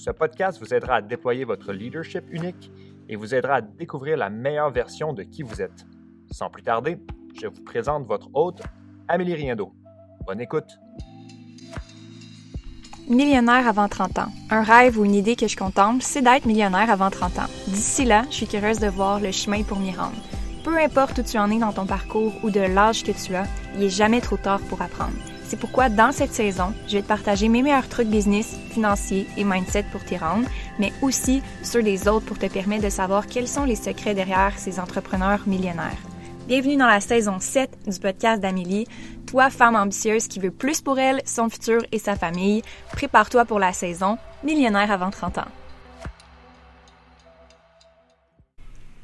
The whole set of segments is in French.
ce podcast vous aidera à déployer votre leadership unique et vous aidera à découvrir la meilleure version de qui vous êtes. Sans plus tarder, je vous présente votre hôte, Amélie Riendo. Bonne écoute! Millionnaire avant 30 ans. Un rêve ou une idée que je contemple, c'est d'être millionnaire avant 30 ans. D'ici là, je suis curieuse de voir le chemin pour m'y rendre. Peu importe où tu en es dans ton parcours ou de l'âge que tu as, il est jamais trop tard pour apprendre. C'est pourquoi dans cette saison, je vais te partager mes meilleurs trucs business, financiers et mindset pour t'y rendre, mais aussi ceux des autres pour te permettre de savoir quels sont les secrets derrière ces entrepreneurs millionnaires. Bienvenue dans la saison 7 du podcast d'Amélie. Toi, femme ambitieuse qui veut plus pour elle, son futur et sa famille, prépare-toi pour la saison Millionnaire avant 30 ans.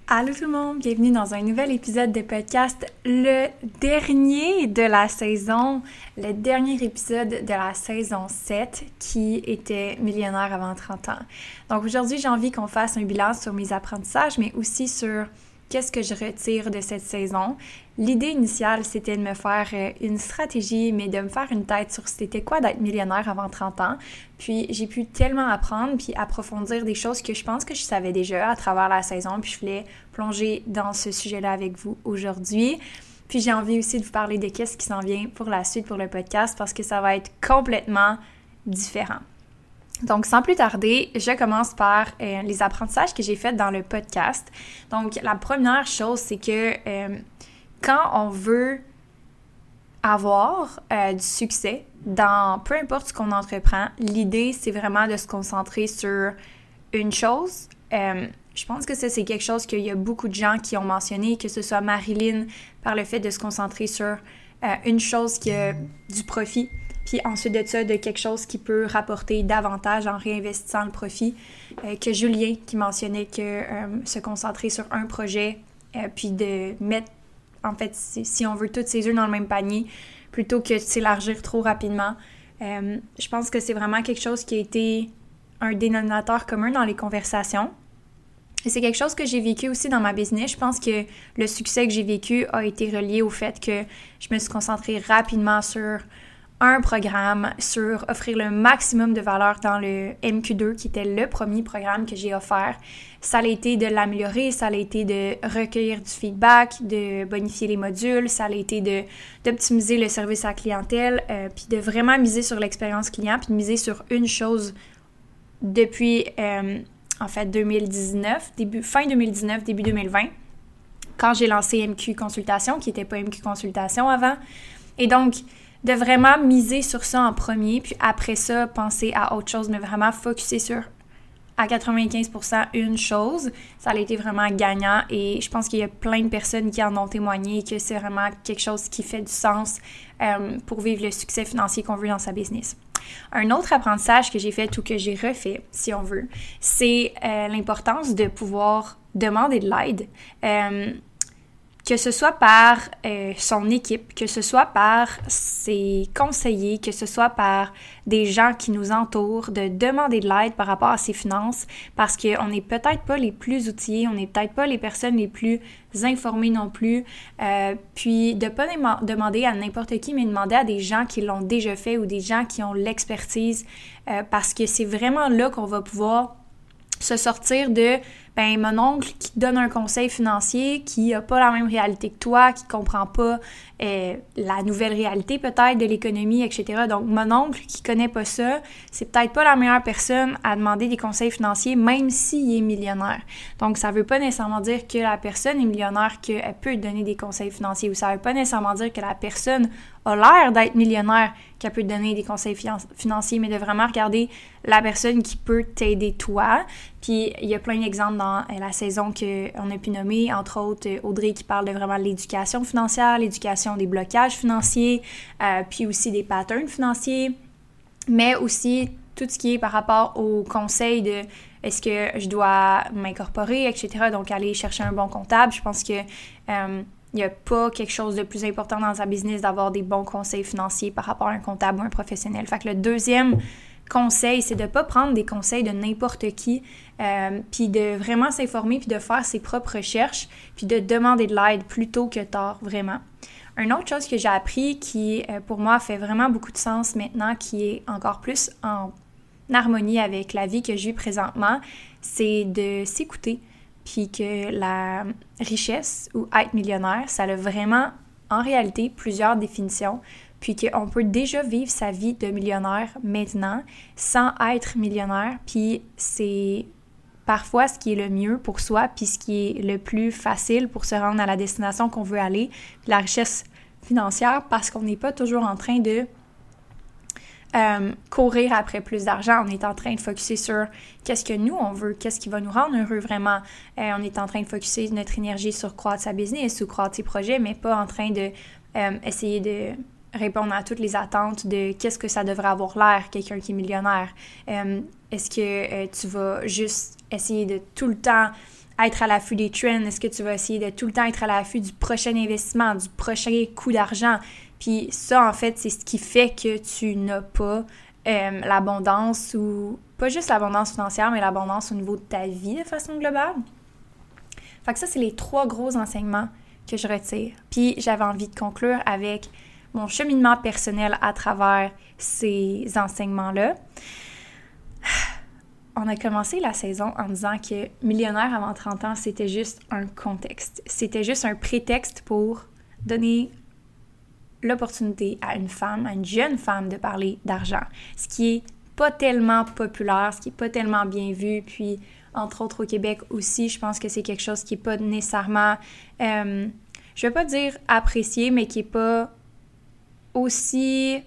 Allô tout le monde, bienvenue dans un nouvel épisode de podcast, le dernier de la saison, le dernier épisode de la saison 7 qui était millionnaire avant 30 ans. Donc aujourd'hui, j'ai envie qu'on fasse un bilan sur mes apprentissages, mais aussi sur qu'est-ce que je retire de cette saison. L'idée initiale, c'était de me faire euh, une stratégie, mais de me faire une tête sur c'était quoi d'être millionnaire avant 30 ans. Puis j'ai pu tellement apprendre puis approfondir des choses que je pense que je savais déjà à travers la saison. Puis je voulais plonger dans ce sujet-là avec vous aujourd'hui. Puis j'ai envie aussi de vous parler de qu'est-ce qui s'en vient pour la suite pour le podcast parce que ça va être complètement différent. Donc, sans plus tarder, je commence par euh, les apprentissages que j'ai faits dans le podcast. Donc, la première chose, c'est que euh, quand on veut avoir euh, du succès dans peu importe ce qu'on entreprend, l'idée, c'est vraiment de se concentrer sur une chose. je pense que ça, c'est quelque chose qu'il y a beaucoup de gens qui ont mentionné, que ce soit Marilyn, par le fait de se concentrer sur une chose qui a du profit puis ensuite de ça, de quelque chose qui peut rapporter davantage en réinvestissant le profit, euh, que Julien qui mentionnait que euh, se concentrer sur un projet, euh, puis de mettre, en fait, si, on veut toutes ses œufs dans le même panier, plutôt que de s'élargir trop rapidement. je pense que c'est vraiment quelque chose qui a été un dénominateur commun dans les conversations. C'est quelque chose que j'ai vécu aussi dans ma business. Je pense que le succès que j'ai vécu a été relié au fait que je me suis concentrée rapidement sur un programme sur offrir le maximum de valeur dans le MQ2, qui était le premier programme que j'ai offert. Ça a été de l'améliorer, ça a été de recueillir du feedback, de bonifier les modules, ça a été d'optimiser le service à la clientèle, euh, puis de vraiment miser sur l'expérience client, puis de miser sur une chose depuis, euh, en fait, 2019, début, fin 2019, début 2020, quand j'ai lancé MQ Consultation, qui n'était pas MQ Consultation avant. Et donc, de vraiment miser sur ça en premier, puis après ça, penser à autre chose, mais vraiment focuser sur à 95% une chose. Ça a été vraiment gagnant et je pense qu'il y a plein de personnes qui en ont témoigné que c'est vraiment quelque chose qui fait du sens euh, pour vivre le succès financier qu'on veut dans sa business. Un autre apprentissage que j'ai fait ou que j'ai refait, si on veut, c'est euh, l'importance de pouvoir demander de l'aide. Euh, que ce soit par euh, son équipe, que ce soit par ses conseillers, que ce soit par des gens qui nous entourent, de demander de l'aide par rapport à ses finances, parce qu'on n'est peut-être pas les plus outillés, on n'est peut-être pas les personnes les plus informées non plus, euh, puis de pas demander à n'importe qui, mais demander à des gens qui l'ont déjà fait ou des gens qui ont l'expertise, euh, parce que c'est vraiment là qu'on va pouvoir se sortir de ben mon oncle qui donne un conseil financier qui a pas la même réalité que toi, qui comprend pas euh, la nouvelle réalité peut-être de l'économie, etc. Donc mon oncle qui connaît pas ça, c'est peut-être pas la meilleure personne à demander des conseils financiers, même s'il est millionnaire. Donc ça veut pas nécessairement dire que la personne est millionnaire qu'elle peut donner des conseils financiers, ou ça veut pas nécessairement dire que la personne a l'air d'être millionnaire qu'elle peut te donner des conseils financiers, mais de vraiment regarder la personne qui peut t'aider toi. Puis il y a plein d'exemples dans euh, la saison qu'on a pu nommer, entre autres euh, Audrey qui parle de vraiment l'éducation financière, l'éducation des blocages financiers, euh, puis aussi des patterns financiers, mais aussi tout ce qui est par rapport aux conseils de est-ce que je dois m'incorporer, etc. Donc, aller chercher un bon comptable. Je pense que il n'y a pas quelque chose de plus important dans sa business d'avoir des bons conseils financiers par rapport à un comptable ou un professionnel. Fait que le deuxième conseil, c'est de ne pas prendre des conseils de n'importe qui, euh, puis de vraiment s'informer, puis de faire ses propres recherches, puis de demander de l'aide plutôt que tard, vraiment. Une autre chose que j'ai appris qui, euh, pour moi, fait vraiment beaucoup de sens maintenant, qui est encore plus en harmonie avec la vie que j'ai présentement, c'est de s'écouter, puis que la richesse ou être millionnaire, ça a vraiment, en réalité, plusieurs définitions puis qu'on peut déjà vivre sa vie de millionnaire maintenant sans être millionnaire, puis c'est parfois ce qui est le mieux pour soi, puis ce qui est le plus facile pour se rendre à la destination qu'on veut aller, la richesse financière, parce qu'on n'est pas toujours en train de euh, courir après plus d'argent. On est en train de focuser sur qu'est-ce que nous, on veut, qu'est-ce qui va nous rendre heureux vraiment. Euh, on est en train de focuser notre énergie sur croître sa business ou croître ses projets, mais pas en train de euh, essayer de répondre à toutes les attentes de qu'est-ce que ça devrait avoir l'air, quelqu'un qui est millionnaire. Euh, est-ce que euh, tu vas juste essayer de tout le temps être à l'affût des trends? Est-ce que tu vas essayer de tout le temps être à l'affût du prochain investissement, du prochain coup d'argent? Puis ça, en fait, c'est ce qui fait que tu n'as pas euh, l'abondance ou pas juste l'abondance financière, mais l'abondance au niveau de ta vie de façon globale. Fait que ça, c'est les trois gros enseignements que je retire. Puis j'avais envie de conclure avec mon cheminement personnel à travers ces enseignements-là. On a commencé la saison en disant que millionnaire avant 30 ans, c'était juste un contexte. C'était juste un prétexte pour donner l'opportunité à une femme, à une jeune femme de parler d'argent. Ce qui est pas tellement populaire, ce qui est pas tellement bien vu, puis entre autres au Québec aussi, je pense que c'est quelque chose qui est pas nécessairement, euh, je vais pas dire apprécié, mais qui est pas aussi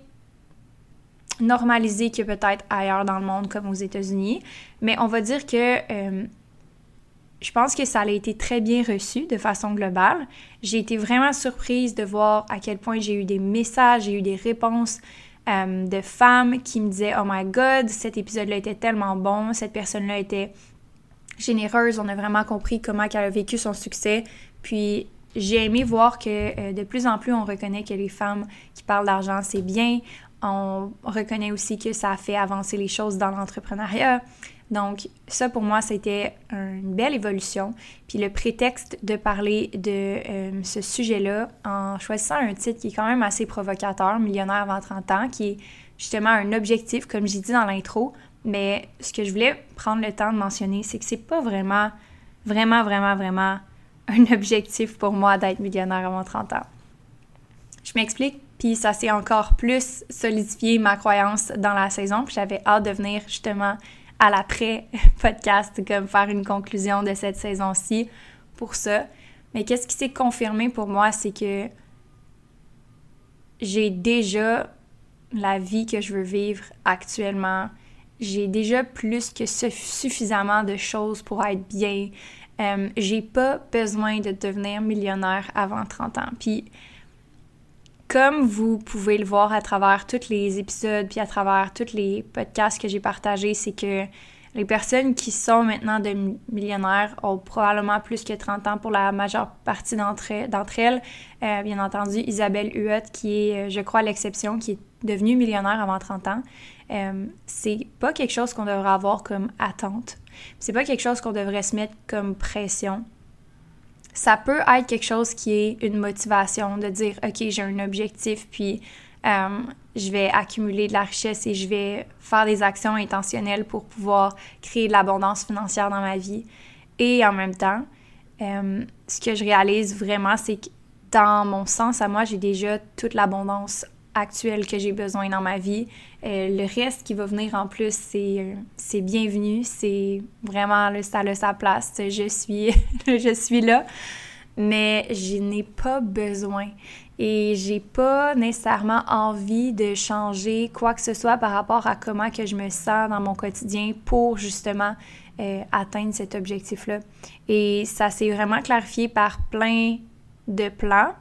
normalisé que peut-être ailleurs dans le monde, comme aux États-Unis. Mais on va dire que euh, je pense que ça a été très bien reçu de façon globale. J'ai été vraiment surprise de voir à quel point j'ai eu des messages, j'ai eu des réponses euh, de femmes qui me disaient Oh my God, cet épisode-là était tellement bon, cette personne-là était généreuse, on a vraiment compris comment elle a vécu son succès. Puis j'ai aimé voir que euh, de plus en plus on reconnaît que les femmes qui parlent d'argent, c'est bien. On reconnaît aussi que ça fait avancer les choses dans l'entrepreneuriat. Donc ça pour moi, c'était une belle évolution. Puis le prétexte de parler de euh, ce sujet-là en choisissant un titre qui est quand même assez provocateur, Millionnaire avant 30 ans, qui est justement un objectif, comme j'ai dit dans l'intro. Mais ce que je voulais prendre le temps de mentionner, c'est que c'est pas vraiment, vraiment, vraiment, vraiment un objectif pour moi d'être millionnaire avant 30 ans. Je m'explique, puis ça s'est encore plus solidifié ma croyance dans la saison, puis j'avais hâte de venir justement à l'après-podcast, comme faire une conclusion de cette saison-ci pour ça. Mais qu'est-ce qui s'est confirmé pour moi, c'est que j'ai déjà la vie que je veux vivre actuellement. J'ai déjà plus que suffisamment de choses pour être bien. Euh, j'ai pas besoin de devenir millionnaire avant 30 ans. Puis, comme vous pouvez le voir à travers tous les épisodes, puis à travers tous les podcasts que j'ai partagés, c'est que les personnes qui sont maintenant de millionnaires ont probablement plus que 30 ans pour la majeure partie d'entre elles. Euh, bien entendu, Isabelle Huot, qui est, euh, je crois, l'exception, qui est devenue millionnaire avant 30 ans. Euh, c'est pas quelque chose qu'on devrait avoir comme attente. C'est pas quelque chose qu'on devrait se mettre comme pression. Ça peut être quelque chose qui est une motivation de dire OK, j'ai un objectif, puis euh, je vais accumuler de la richesse et je vais faire des actions intentionnelles pour pouvoir créer de l'abondance financière dans ma vie. Et en même temps, euh, ce que je réalise vraiment, c'est que dans mon sens à moi, j'ai déjà toute l'abondance actuelle que j'ai besoin dans ma vie. Euh, le reste qui va venir en plus, c'est, c'est bienvenu, c'est vraiment, là, ça a sa place. Je suis, je suis là, mais je n'ai pas besoin et j'ai pas nécessairement envie de changer quoi que ce soit par rapport à comment que je me sens dans mon quotidien pour justement euh, atteindre cet objectif-là. Et ça s'est vraiment clarifié par plein de plans.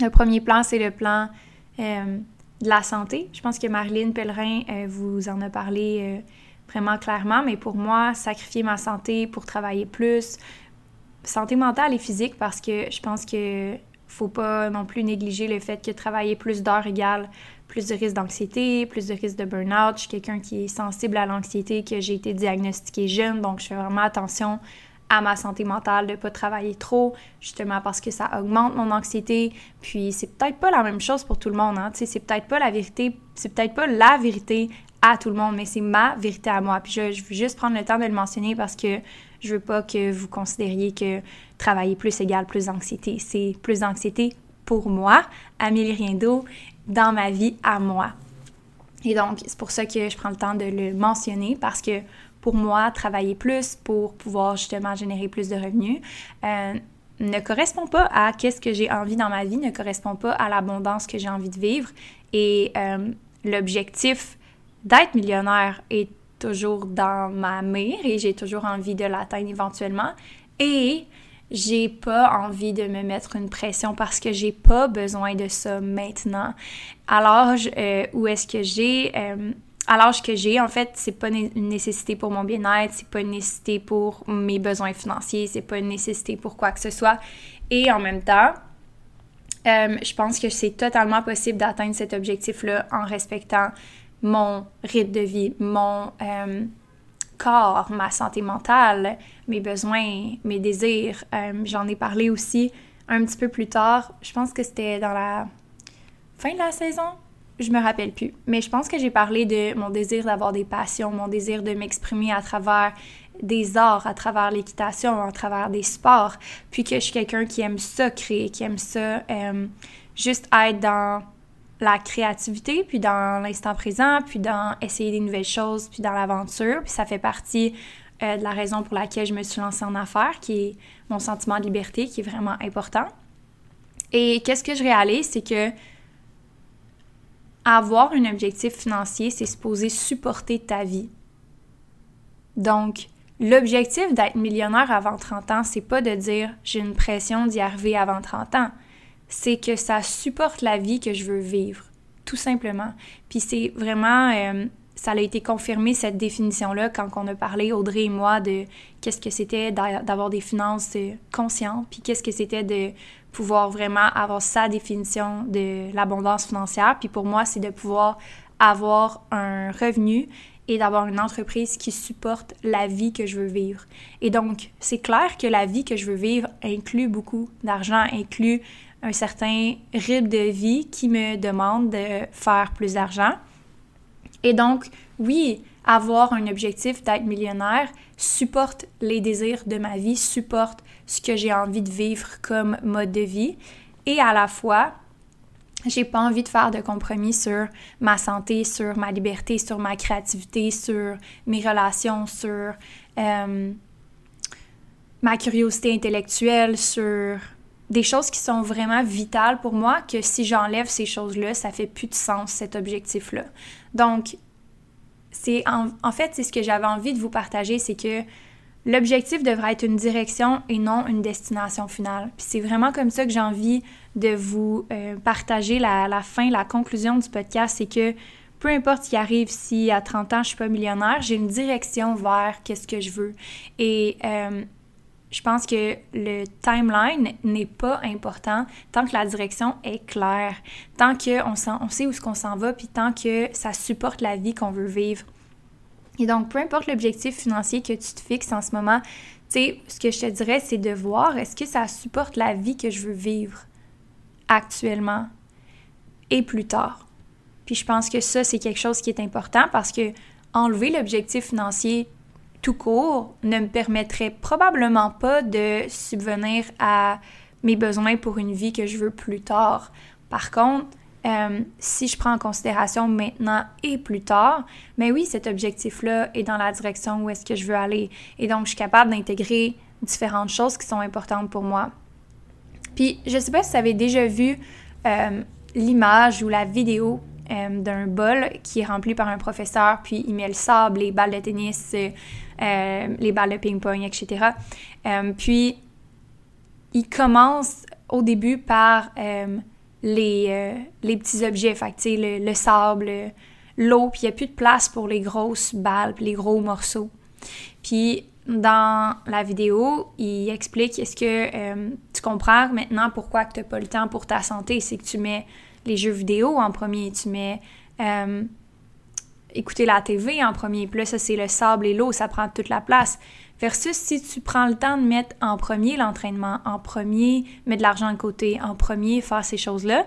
Le premier plan, c'est le plan euh, de la santé. Je pense que Marilyn Pellerin euh, vous en a parlé vraiment clairement, mais pour moi, sacrifier ma santé pour travailler plus, santé mentale et physique, parce que je pense que faut pas non plus négliger le fait que travailler plus d'heures égale plus de risques d'anxiété, plus de risques de burn-out. Je suis quelqu'un qui est sensible à l'anxiété, que j'ai été diagnostiquée jeune, donc je fais vraiment attention à ma santé mentale, de ne pas travailler trop, justement parce que ça augmente mon anxiété. Puis c'est peut-être pas la même chose pour tout le monde, hein. Tu sais, c'est peut-être pas la vérité, c'est peut-être pas la vérité à tout le monde, mais c'est ma vérité à moi. Puis je, je, veux juste prendre le temps de le mentionner parce que je veux pas que vous considériez que travailler plus égale plus d'anxiété. C'est plus d'anxiété pour moi, Amélie Riendo, dans ma vie à moi. Et donc, c'est pour ça que je prends le temps de le mentionner parce que pour moi, travailler plus pour pouvoir justement générer plus de revenus euh, ne correspond pas à qu'est-ce que j'ai envie dans ma vie, ne correspond pas à l'abondance que j'ai envie de vivre. Et euh, l'objectif d'être millionnaire est toujours dans ma mire et j'ai toujours envie de l'atteindre éventuellement. Et j'ai pas envie de me mettre une pression parce que j'ai pas besoin de ça maintenant. L'âge euh, où est-ce que j'ai à l'âge que j'ai, en fait, c'est pas une nécessité pour mon bien-être, c'est pas une nécessité pour mes besoins financiers, c'est pas une nécessité pour quoi que ce soit. Et en même temps, euh, je pense que c'est totalement possible d'atteindre cet objectif-là en respectant mon rythme de vie, mon corps, ma santé mentale, mes besoins, mes désirs. Euh, j'en ai parlé aussi un petit peu plus tard. Je pense que c'était dans la fin de la saison. Je me rappelle plus. Mais je pense que j'ai parlé de mon désir d'avoir des passions, mon désir de m'exprimer à travers des arts, à travers l'équitation, à travers des sports. Puis que je suis quelqu'un qui aime ça créer, qui aime ça euh, juste être dans la créativité, puis dans l'instant présent, puis dans essayer des nouvelles choses, puis dans l'aventure. Puis ça fait partie euh, de la raison pour laquelle je me suis lancée en affaires, qui est mon sentiment de liberté, qui est vraiment important. Et qu'est-ce que je réalise, c'est que avoir un objectif financier, c'est supposé supporter ta vie. Donc, l'objectif d'être millionnaire avant 30 ans, c'est pas de dire j'ai une pression d'y arriver avant 30 ans c'est que ça supporte la vie que je veux vivre, tout simplement. Puis c'est vraiment, euh, ça a été confirmé cette définition-là quand on a parlé, Audrey et moi, de qu'est-ce que c'était d'avoir des finances euh, conscientes, puis qu'est-ce que c'était de pouvoir vraiment avoir sa définition de l'abondance financière. Puis pour moi, c'est de pouvoir avoir un revenu et d'avoir une entreprise qui supporte la vie que je veux vivre. Et donc, c'est clair que la vie que je veux vivre inclut beaucoup d'argent, inclut un certain rythme de vie qui me demande de faire plus d'argent. Et donc, oui, avoir un objectif d'être millionnaire supporte les désirs de ma vie, supporte ce que j'ai envie de vivre comme mode de vie. Et à la fois, j'ai pas envie de faire de compromis sur ma santé, sur ma liberté, sur ma créativité, sur mes relations, sur euh, ma curiosité intellectuelle, sur des choses qui sont vraiment vitales pour moi, que si j'enlève ces choses-là, ça fait plus de sens, cet objectif-là. Donc, c'est en, fait, c'est ce que j'avais envie de vous partager, c'est que l'objectif devrait être une direction et non une destination finale. Puis c'est vraiment comme ça que j'ai envie de vous euh, partager la, fin, la conclusion du podcast, c'est que peu importe ce qui arrive, si à 30 ans je suis pas millionnaire, j'ai une direction vers qu'est-ce que je veux. Et euh, je pense que le timeline n'est pas important tant que la direction est claire, tant qu'on on sait où ce qu'on s'en va, puis tant que ça supporte la vie qu'on veut vivre. Et donc, peu importe l'objectif financier que tu te fixes en ce moment, tu sais, ce que je te dirais, c'est de voir est-ce que ça supporte la vie que je veux vivre actuellement et plus tard? Puis je pense que ça, c'est quelque chose qui est important parce que enlever l'objectif financier tout court ne me permettrait probablement pas de subvenir à mes besoins pour une vie que je veux plus tard. Par contre, euh, si je prends en considération maintenant et plus tard, mais oui, cet objectif-là est dans la direction où est-ce que je veux aller. Et donc, je suis capable d'intégrer différentes choses qui sont importantes pour moi. Puis, je sais pas si vous avez déjà vu euh, l'image ou la vidéo euh, d'un bol qui est rempli par un professeur, puis il met le sable, les balles de tennis, euh, les balles de ping-pong, etc. Euh, puis, il commence au début par les, les petits objets, fait, le, le, sable, l'eau, puis il n'y a plus de place pour les grosses balles, les gros morceaux. Puis dans la vidéo, il explique est-ce que tu comprends maintenant pourquoi tu n'as pas le temps pour ta santé, c'est que tu mets les jeux vidéo en premier, tu mets euh, écouter la TV en premier, puis là ça c'est le sable et l'eau, ça prend toute la place. Versus si tu prends le temps de mettre en premier l'entraînement, en premier mettre de l'argent de côté, en premier faire ces choses-là,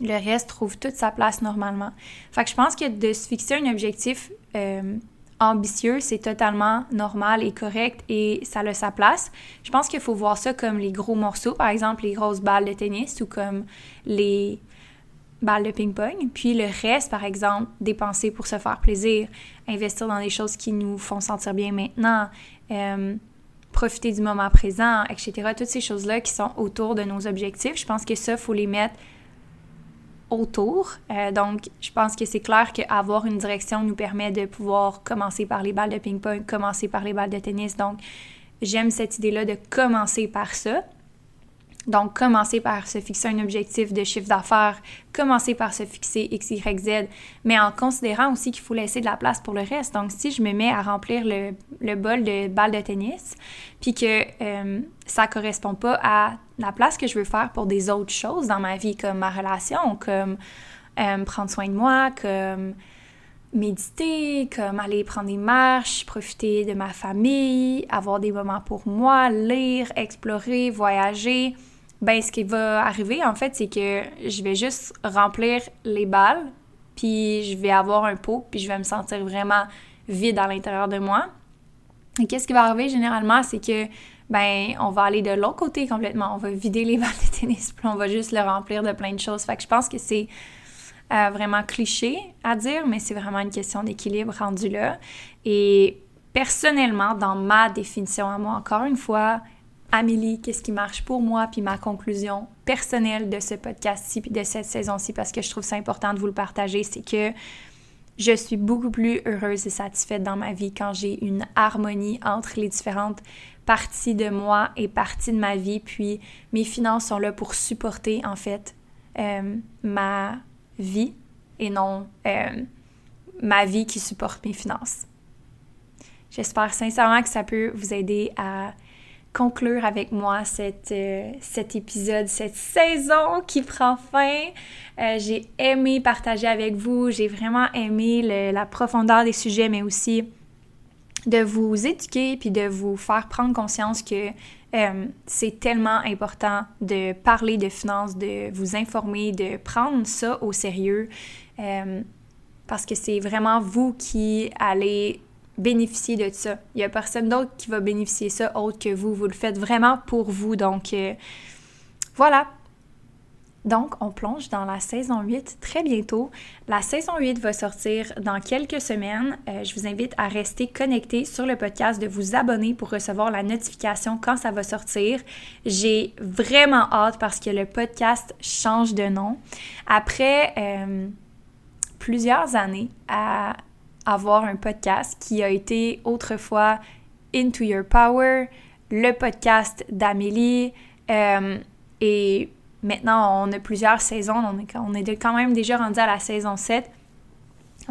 le reste trouve toute sa place normalement. Fait que je pense que de se fixer un objectif euh, ambitieux, c'est totalement normal et correct et ça a sa place. Je pense qu'il faut voir ça comme les gros morceaux, par exemple les grosses balles de tennis ou comme les balles de ping-pong. Puis le reste, par exemple, dépenser pour se faire plaisir, investir dans des choses qui nous font sentir bien maintenant, euh, profiter du moment présent, etc. Toutes ces choses-là qui sont autour de nos objectifs, je pense que ça, il faut les mettre autour. Euh, donc, je pense que c'est clair qu'avoir une direction nous permet de pouvoir commencer par les balles de ping-pong, commencer par les balles de tennis. Donc, j'aime cette idée-là de commencer par ça. Donc, commencer par se fixer un objectif de chiffre d'affaires, commencer par se fixer X, Y, Z, mais en considérant aussi qu'il faut laisser de la place pour le reste. Donc, si je me mets à remplir le, bol de balles de tennis, puis que euh, ça correspond pas à la place que je veux faire pour des autres choses dans ma vie, comme ma relation, comme euh, prendre soin de moi, comme méditer, comme aller prendre des marches, profiter de ma famille, avoir des moments pour moi, lire, explorer, voyager, ben ce qui va arriver en fait, c'est que je vais juste remplir les balles, puis je vais avoir un pot, puis je vais me sentir vraiment vide à l'intérieur de moi. Et qu'est-ce qui va arriver généralement, c'est que ben on va aller de l'autre côté complètement, on va vider les balles de tennis, puis on va juste le remplir de plein de choses. Fait que je pense que c'est euh, vraiment cliché à dire, mais c'est vraiment une question d'équilibre rendu là. Et personnellement, dans ma définition à moi, encore une fois, Amélie, qu'est-ce qui marche pour moi, puis ma conclusion personnelle de ce podcast-ci, puis de cette saison-ci, parce que je trouve ça important de vous le partager, c'est que je suis beaucoup plus heureuse et satisfaite dans ma vie quand j'ai une harmonie entre les différentes parties de moi et parties de ma vie, puis mes finances sont là pour supporter, en fait, euh, ma vie et non euh, ma vie qui supporte mes finances. J'espère sincèrement que ça peut vous aider à conclure avec moi cette, euh, cet épisode, cette saison qui prend fin. Euh, j'ai aimé partager avec vous, j'ai vraiment aimé la profondeur des sujets, mais aussi de vous éduquer puis de vous faire prendre conscience que euh, c'est tellement important de parler de finances, de vous informer, de prendre ça au sérieux, parce que c'est vraiment vous qui allez bénéficier de ça. Il n'y a personne d'autre qui va bénéficier ça autre que vous. Vous le faites vraiment pour vous. Donc, euh, voilà. Donc, on plonge dans la saison 8 très bientôt. La saison 8 va sortir dans quelques semaines. Euh, je vous invite à rester connecté sur le podcast, de vous abonner pour recevoir la notification quand ça va sortir. J'ai vraiment hâte parce que le podcast change de nom. Après euh, plusieurs années à avoir un podcast qui a été autrefois Into Your Power, le podcast d'Amélie. Euh, et maintenant, on a plusieurs saisons. On est, on est quand même déjà rendu à la saison 7.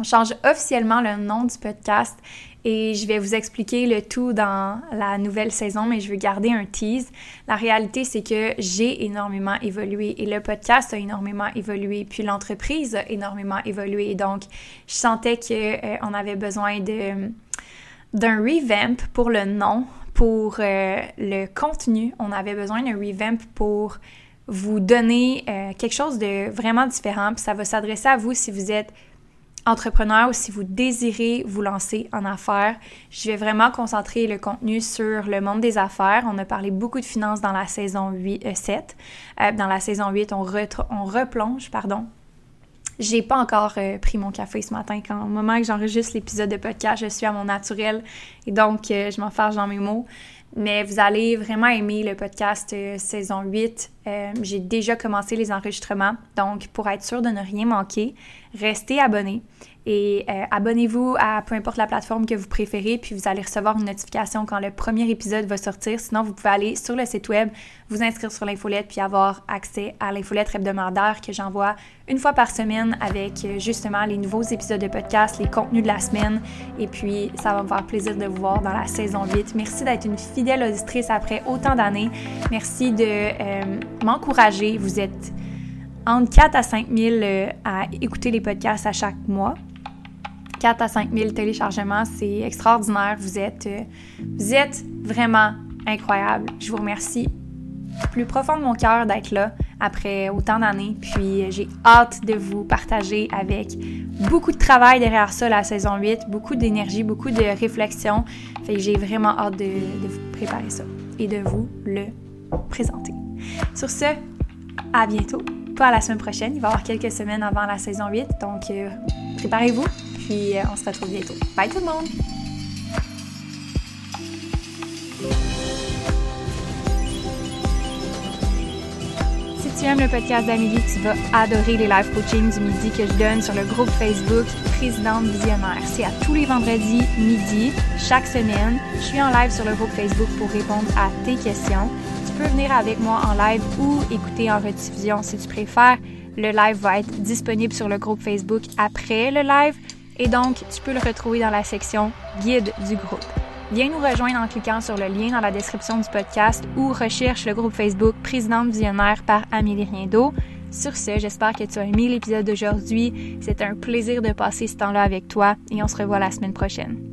On change officiellement le nom du podcast et je vais vous expliquer le tout dans la nouvelle saison, mais je veux garder un tease. La réalité, c'est que j'ai énormément évolué et le podcast a énormément évolué, puis l'entreprise a énormément évolué. Donc, je sentais qu'on euh, avait besoin de d'un revamp pour le nom, pour euh, le contenu. On avait besoin d'un revamp pour vous donner euh, quelque chose de vraiment différent. Puis ça va s'adresser à vous si vous êtes entrepreneur ou si vous désirez vous lancer en affaires, je vais vraiment concentrer le contenu sur le monde des affaires. On a parlé beaucoup de finances dans la saison 8, 7. Euh, euh, dans la saison 8, on, on replonge, pardon. J'ai pas encore euh, pris mon café ce matin. Quand, au moment que j'enregistre l'épisode de podcast, je suis à mon naturel et donc je m'en fâche dans mes mots. Mais vous allez vraiment aimer le podcast saison 8. euh, j'ai déjà commencé les enregistrements. Donc, pour être sûr de ne rien manquer, restez abonnés et euh, abonnez-vous à peu importe la plateforme que vous préférez, puis vous allez recevoir une notification quand le premier épisode va sortir. Sinon, vous pouvez aller sur le site web, vous inscrire sur l'infolette, puis avoir accès à l'infolette hebdomadaire que j'envoie une fois par semaine avec euh, justement les nouveaux épisodes de podcast, les contenus de la semaine. Et puis, ça va me faire plaisir de vous voir dans la saison 8. Merci d'être une fidèle auditrice après autant d'années. Merci de euh, m'encourager. Vous êtes entre 4 à 5 000 à écouter les podcasts à chaque mois. 4 à 5 000 téléchargements, c'est extraordinaire. Vous êtes, euh, vous êtes vraiment incroyable. Je vous remercie plus profond de mon cœur d'être là après autant d'années. Puis euh, j'ai hâte de vous partager avec beaucoup de travail derrière ça la saison 8, beaucoup d'énergie, beaucoup de réflexion. Fait que j'ai vraiment hâte de, vous préparer ça et de vous le présenter. Sur ce, à bientôt. Pas la semaine prochaine, il va y avoir quelques semaines avant la saison 8, donc euh, préparez-vous puis euh, on se retrouve bientôt. Bye tout le monde! Si tu aimes le podcast d'Amélie, tu vas adorer les live coaching du midi que je donne sur le groupe Facebook Présidente Visionnaire. C'est à tous les vendredis midi, chaque semaine. Je suis en live sur le groupe Facebook pour répondre à tes questions. Tu peux venir avec moi en live ou écouter en rediffusion si tu préfères. Le live va être disponible sur le groupe Facebook après le live et donc tu peux le retrouver dans la section guide du groupe. Viens nous rejoindre en cliquant sur le lien dans la description du podcast ou recherche le groupe Facebook Présidente Visionnaire par Amélie Riendo. Sur ce, j'espère que tu as aimé l'épisode d'aujourd'hui. C'est un plaisir de passer ce temps-là avec toi et on se revoit la semaine prochaine.